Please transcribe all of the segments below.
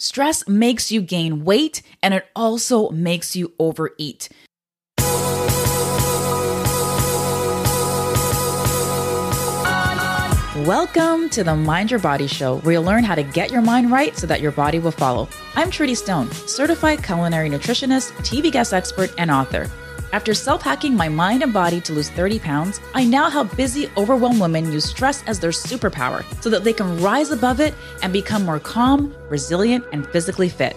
Stress makes you gain weight and it also makes you overeat. Welcome to the Mind Your Body Show, where you'll learn how to get your mind right so that your body will follow. I'm Trudy Stone, certified culinary nutritionist, TV guest expert, and author. After self hacking my mind and body to lose 30 pounds, I now help busy, overwhelmed women use stress as their superpower so that they can rise above it and become more calm, resilient, and physically fit.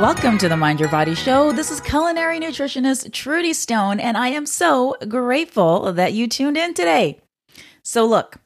Welcome to the Mind Your Body Show. This is culinary nutritionist Trudy Stone, and I am so grateful that you tuned in today. So, look,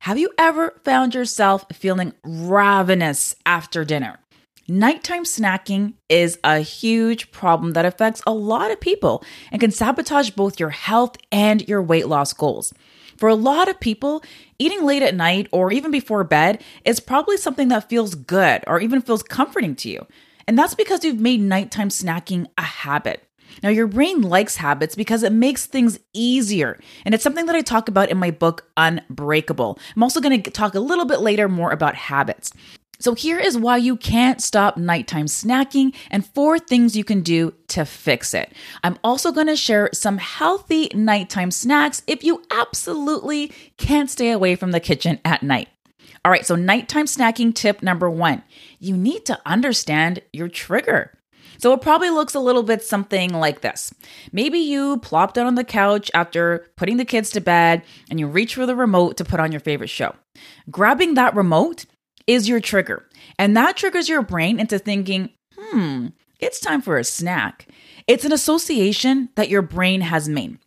have you ever found yourself feeling ravenous after dinner? Nighttime snacking is a huge problem that affects a lot of people and can sabotage both your health and your weight loss goals. For a lot of people, eating late at night or even before bed is probably something that feels good or even feels comforting to you. And that's because you've made nighttime snacking a habit. Now, your brain likes habits because it makes things easier. And it's something that I talk about in my book, Unbreakable. I'm also going to talk a little bit later more about habits. So, here is why you can't stop nighttime snacking and four things you can do to fix it. I'm also going to share some healthy nighttime snacks if you absolutely can't stay away from the kitchen at night. All right, so nighttime snacking tip number one you need to understand your trigger. So it probably looks a little bit something like this. Maybe you plop down on the couch after putting the kids to bed and you reach for the remote to put on your favorite show. Grabbing that remote is your trigger, and that triggers your brain into thinking, hmm, it's time for a snack. It's an association that your brain has made.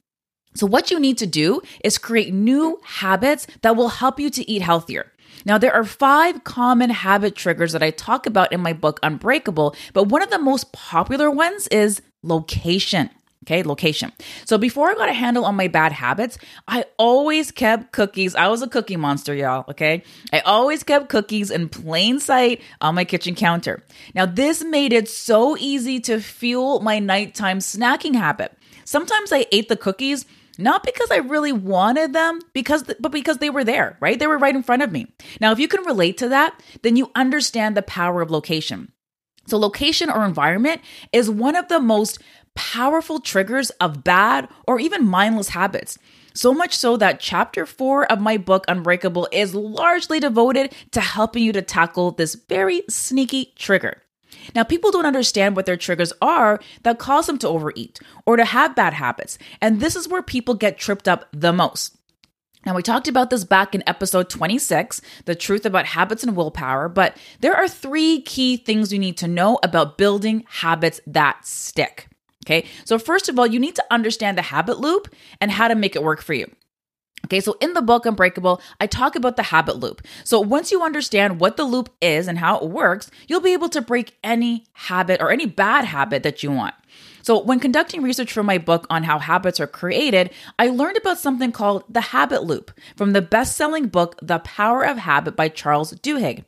So, what you need to do is create new habits that will help you to eat healthier. Now, there are five common habit triggers that I talk about in my book, Unbreakable, but one of the most popular ones is location. Okay, location. So before I got a handle on my bad habits, I always kept cookies. I was a cookie monster, y'all. Okay, I always kept cookies in plain sight on my kitchen counter. Now, this made it so easy to fuel my nighttime snacking habit. Sometimes I ate the cookies not because I really wanted them, because but because they were there, right? They were right in front of me. Now, if you can relate to that, then you understand the power of location. So, location or environment is one of the most powerful triggers of bad or even mindless habits. So much so that chapter four of my book, Unbreakable, is largely devoted to helping you to tackle this very sneaky trigger. Now, people don't understand what their triggers are that cause them to overeat or to have bad habits. And this is where people get tripped up the most. Now, we talked about this back in episode 26, the truth about habits and willpower, but there are three key things you need to know about building habits that stick. Okay, so first of all, you need to understand the habit loop and how to make it work for you. Okay, so in the book Unbreakable, I talk about the habit loop. So once you understand what the loop is and how it works, you'll be able to break any habit or any bad habit that you want. So, when conducting research for my book on how habits are created, I learned about something called the habit loop from the best selling book, The Power of Habit by Charles Duhigg.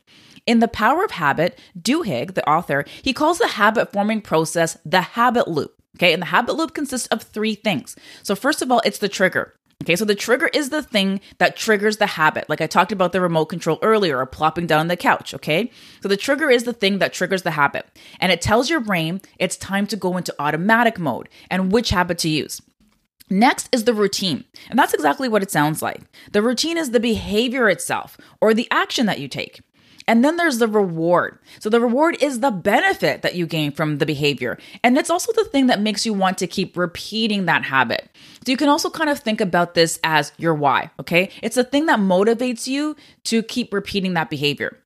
In The Power of Habit, Duhigg, the author, he calls the habit forming process the habit loop. Okay, and the habit loop consists of three things. So, first of all, it's the trigger. Okay, so the trigger is the thing that triggers the habit. Like I talked about the remote control earlier or plopping down on the couch. Okay, so the trigger is the thing that triggers the habit. And it tells your brain it's time to go into automatic mode and which habit to use. Next is the routine. And that's exactly what it sounds like. The routine is the behavior itself or the action that you take. And then there's the reward. So the reward is the benefit that you gain from the behavior. And it's also the thing that makes you want to keep repeating that habit. So you can also kind of think about this as your why, okay? It's the thing that motivates you to keep repeating that behavior.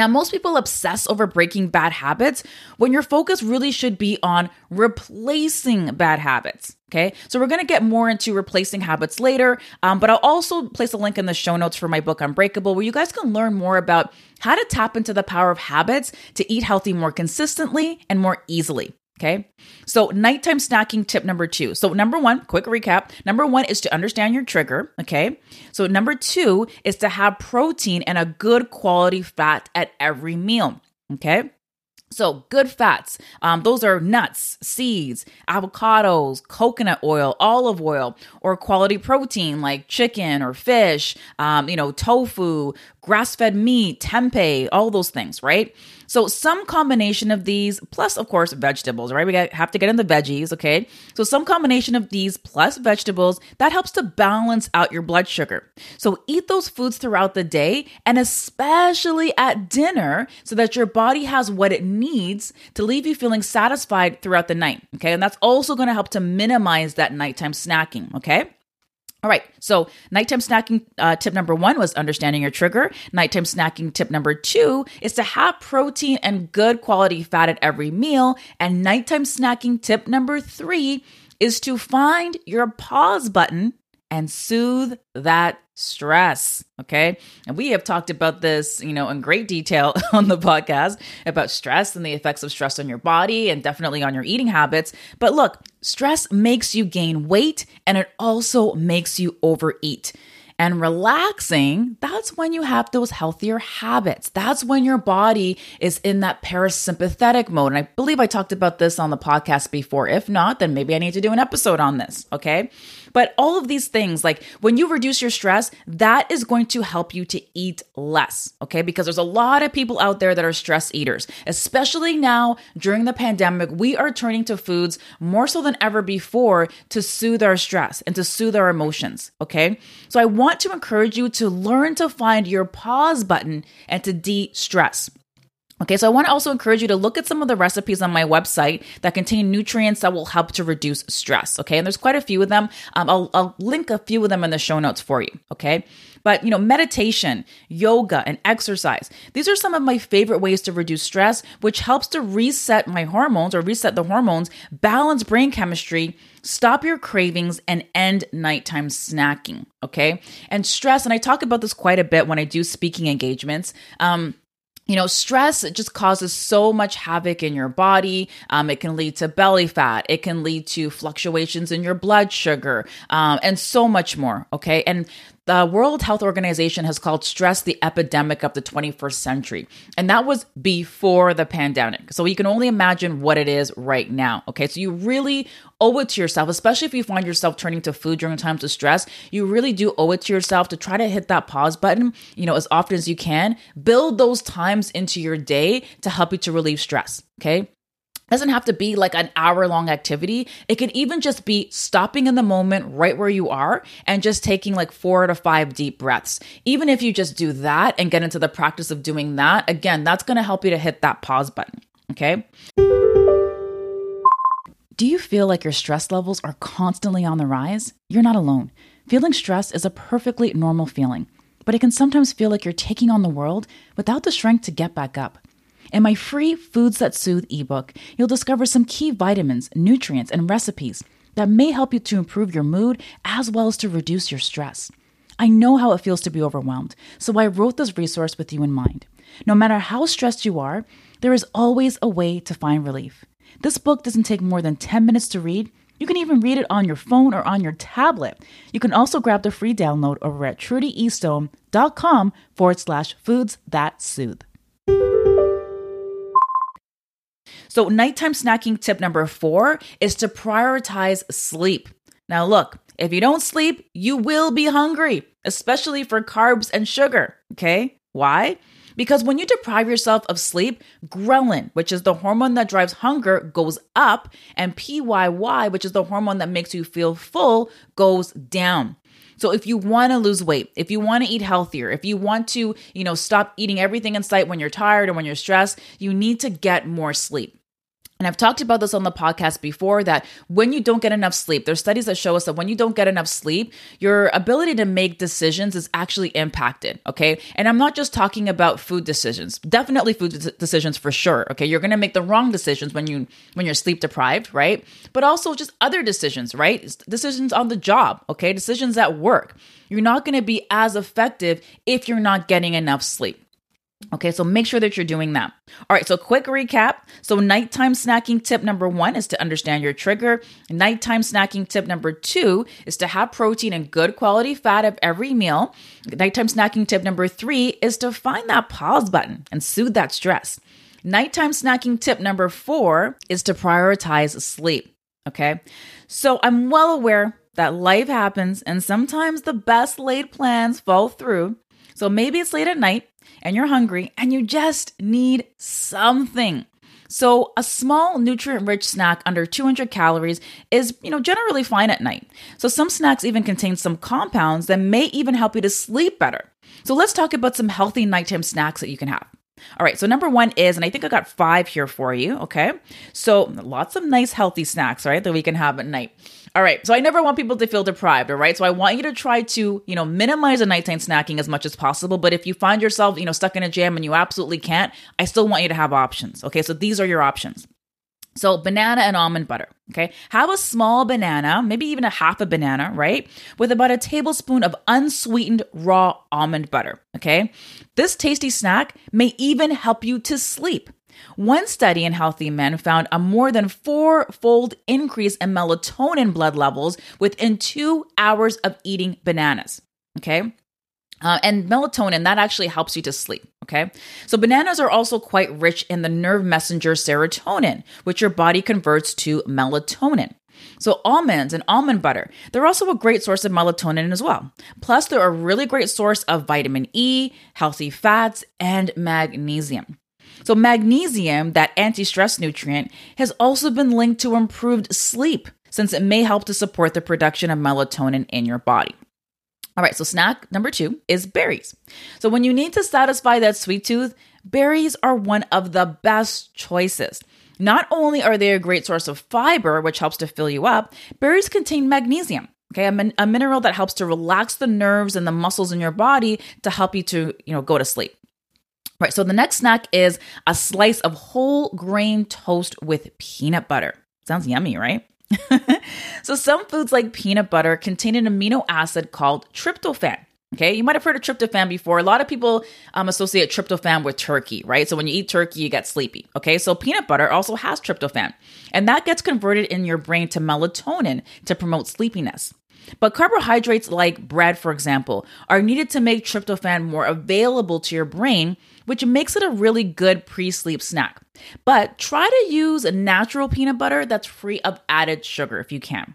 Now, most people obsess over breaking bad habits when your focus really should be on replacing bad habits. Okay, so we're to get more into replacing habits later, um, but I'll also place a link in the show notes for my book Unbreakable, where you guys can learn more about how to tap into the power of habits to eat healthy more consistently and more easily. Okay. So, nighttime snacking tip number two. So, number one, quick recap. Number one is to understand your trigger. Okay. So, number two is to have protein and a good quality fat at every meal. Okay. So, good fats, um, those are nuts, seeds, avocados, coconut oil, olive oil, or quality protein like chicken or fish, um, you know, tofu, grass fed meat, tempeh, all those things, right? So some combination of these, plus of course vegetables, right? We have to get in the veggies, okay? So some combination of these plus vegetables that helps to balance out your blood sugar. So eat those foods throughout the day and especially at dinner so that your body has what it needs to leave you feeling satisfied throughout the night, okay? And that's also going to help to minimize that nighttime snacking, okay? All right, so nighttime snacking uh, tip number one was understanding your trigger. Nighttime snacking tip number two is to have protein and good quality fat at every meal. And nighttime snacking tip number three is to find your pause button and soothe that stress. Okay. And we have talked about this, you know, in great detail on the podcast about stress and the effects of stress on your body and definitely on your eating habits. But look, stress makes you gain weight and it also makes you overeat and relaxing, that's when you have those healthier habits. That's when your body is in that parasympathetic mode. And I believe I talked about this on the podcast before. If not, then maybe I need to do an episode on this. Okay. But all of these things, like when you reduce your stress, that is going to help you to eat less. Okay. Because there's a lot of people out there that are stress eaters, especially now during the pandemic. We are turning to foods more so than ever before to soothe our stress and to soothe our emotions. Okay. So I want to encourage you to learn to find your pause button and to de stress. Okay, so I want to also encourage you to look at some of the recipes on my website that contain nutrients that will help to reduce stress. Okay, and there's quite a few of them. Um, I'll, I'll link a few of them in the show notes for you. Okay, but you know, meditation, yoga, and exercise. These are some of my favorite ways to reduce stress, which helps to reset my hormones or reset the hormones, balance brain chemistry, stop your cravings, and end nighttime snacking. Okay, and stress, and I talk about this quite a bit when I do speaking engagements. Um, you know, stress just causes so much havoc in your body. Um, it can lead to belly fat. It can lead to fluctuations in your blood sugar, um, and so much more. Okay. And the World Health Organization has called stress the epidemic of the 21st century. And that was before the pandemic. So you can only imagine what it is right now. Okay. So you really owe it to yourself, especially if you find yourself turning to food during times of stress. You really do owe it to yourself to try to hit that pause button, you know, as often as you can. Build those times into your day to help you to relieve stress. Okay doesn't have to be like an hour long activity. It can even just be stopping in the moment right where you are and just taking like four to five deep breaths. Even if you just do that and get into the practice of doing that, again, that's going to help you to hit that pause button. Okay. Do you feel like your stress levels are constantly on the rise? You're not alone. Feeling stressed is a perfectly normal feeling, but it can sometimes feel like you're taking on the world without the strength to get back up. In my free Foods That Soothe ebook, you'll discover some key vitamins, nutrients, and recipes that may help you to improve your mood as well as to reduce your stress. I know how it feels to be overwhelmed, so I wrote this resource with you in mind. No matter how stressed you are, there is always a way to find relief. This book doesn't take more than 10 minutes to read. You can even read it on your phone or on your tablet. You can also grab the free download over at trudyestone.com forward slash foods that soothe. So, nighttime snacking tip number four is to prioritize sleep. Now, look, if you don't sleep, you will be hungry, especially for carbs and sugar. Okay? Why? Because when you deprive yourself of sleep, ghrelin, which is the hormone that drives hunger, goes up, and PYY, which is the hormone that makes you feel full, goes down. So if you want to lose weight, if you want to eat healthier, if you want to, you know, stop eating everything in sight when you're tired or when you're stressed, you need to get more sleep. And I've talked about this on the podcast before that when you don't get enough sleep, there's studies that show us that when you don't get enough sleep, your ability to make decisions is actually impacted. Okay. And I'm not just talking about food decisions, definitely food decisions for sure. Okay. You're going to make the wrong decisions when you, when you're sleep deprived, right? But also just other decisions, right? Decisions on the job. Okay. Decisions at work. You're not going to be as effective if you're not getting enough sleep. Okay, so make sure that you're doing that. All right, so quick recap. So, nighttime snacking tip number one is to understand your trigger. Nighttime snacking tip number two is to have protein and good quality fat of every meal. Nighttime snacking tip number three is to find that pause button and soothe that stress. Nighttime snacking tip number four is to prioritize sleep. Okay, so I'm well aware that life happens and sometimes the best laid plans fall through. So maybe it's late at night and you're hungry and you just need something. So, a small nutrient rich snack under 200 calories is, you know, generally fine at night. So, some snacks even contain some compounds that may even help you to sleep better. So, let's talk about some healthy nighttime snacks that you can have. All right, so number one is, and I think I got five here for you, okay? So, lots of nice healthy snacks, right, that we can have at night. All right. So I never want people to feel deprived. All right. So I want you to try to, you know, minimize the nighttime snacking as much as possible. But if you find yourself, you know, stuck in a jam and you absolutely can't, I still want you to have options. Okay. So these are your options. So, banana and almond butter. Okay. Have a small banana, maybe even a half a banana, right? With about a tablespoon of unsweetened raw almond butter. Okay. This tasty snack may even help you to sleep. One study in healthy men found a more than four fold increase in melatonin blood levels within two hours of eating bananas. Okay. Uh, and melatonin, that actually helps you to sleep. Okay. So bananas are also quite rich in the nerve messenger serotonin, which your body converts to melatonin. So, almonds and almond butter, they're also a great source of melatonin as well. Plus, they're a really great source of vitamin E, healthy fats, and magnesium. So, magnesium, that anti stress nutrient, has also been linked to improved sleep since it may help to support the production of melatonin in your body. All right, so snack number two is berries. So, when you need to satisfy that sweet tooth, berries are one of the best choices. Not only are they a great source of fiber, which helps to fill you up, berries contain magnesium. Okay, a, min- a mineral that helps to relax the nerves and the muscles in your body to help you to, you know, go to sleep. Right, so the next snack is a slice of whole grain toast with peanut butter. Sounds yummy, right? so some foods like peanut butter contain an amino acid called tryptophan. Okay, you might have heard of tryptophan before. A lot of people um, associate tryptophan with turkey, right? So when you eat turkey, you get sleepy. Okay, so peanut butter also has tryptophan, and that gets converted in your brain to melatonin to promote sleepiness. But carbohydrates like bread, for example, are needed to make tryptophan more available to your brain which makes it a really good pre sleep snack. But try to use a natural peanut butter that's free of added sugar if you can.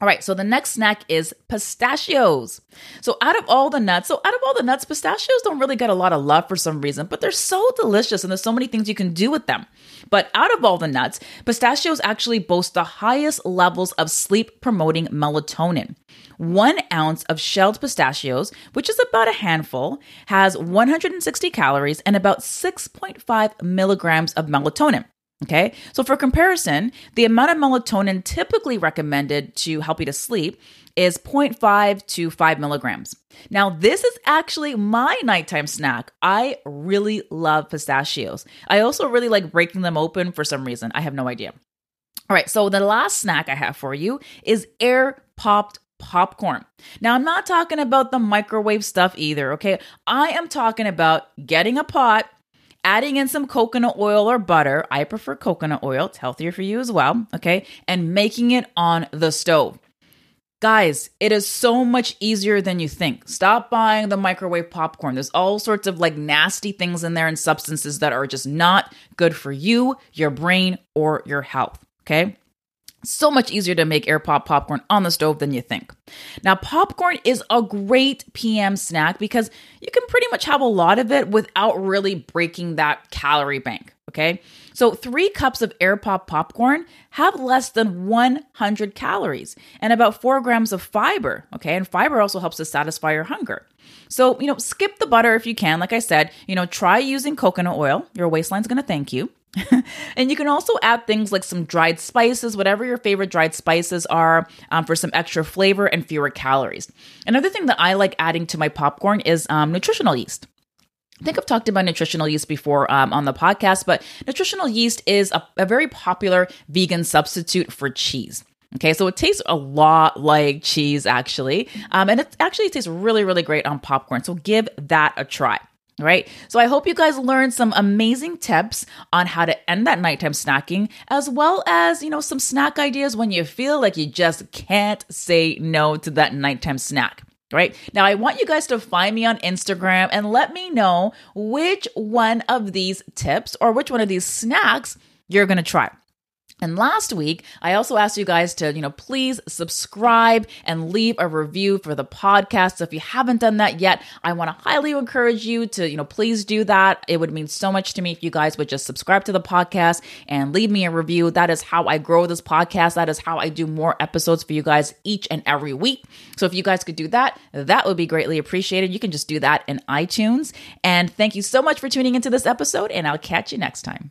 All right, so the next snack is pistachios. So, out of all the nuts, so out of all the nuts, pistachios don't really get a lot of love for some reason, but they're so delicious and there's so many things you can do with them. But out of all the nuts, pistachios actually boast the highest levels of sleep promoting melatonin. One ounce of shelled pistachios, which is about a handful, has 160 calories and about 6.5 milligrams of melatonin. Okay, so for comparison, the amount of melatonin typically recommended to help you to sleep is 0.5 to 5 milligrams. Now, this is actually my nighttime snack. I really love pistachios. I also really like breaking them open for some reason. I have no idea. All right, so the last snack I have for you is air popped popcorn. Now, I'm not talking about the microwave stuff either, okay? I am talking about getting a pot adding in some coconut oil or butter. I prefer coconut oil, it's healthier for you as well, okay? And making it on the stove. Guys, it is so much easier than you think. Stop buying the microwave popcorn. There's all sorts of like nasty things in there and substances that are just not good for you, your brain, or your health. Okay. So much easier to make air pop popcorn on the stove than you think. Now, popcorn is a great PM snack because you can pretty much have a lot of it without really breaking that calorie bank. Okay. So, three cups of air pop popcorn have less than 100 calories and about four grams of fiber. Okay. And fiber also helps to satisfy your hunger. So, you know, skip the butter if you can. Like I said, you know, try using coconut oil. Your waistline's going to thank you. and you can also add things like some dried spices, whatever your favorite dried spices are, um, for some extra flavor and fewer calories. Another thing that I like adding to my popcorn is um, nutritional yeast. I think I've talked about nutritional yeast before um, on the podcast, but nutritional yeast is a, a very popular vegan substitute for cheese. Okay, so it tastes a lot like cheese, actually. Um, and it actually tastes really, really great on popcorn. So give that a try. Right. So I hope you guys learned some amazing tips on how to end that nighttime snacking, as well as, you know, some snack ideas when you feel like you just can't say no to that nighttime snack. Right now, I want you guys to find me on Instagram and let me know which one of these tips or which one of these snacks you're to try. And last week, I also asked you guys to, you know, please subscribe and leave a review for the podcast. So if you haven't done that yet, I want to highly encourage you to, you know, please do that. It would mean so much to me if you guys would just subscribe to the podcast and leave me a review. That is how I grow this podcast. That is how I do more episodes for you guys each and every week. So if you guys could do that, that would be greatly appreciated. You can just do that in iTunes. And thank you so much for tuning into this episode, and I'll catch you next time.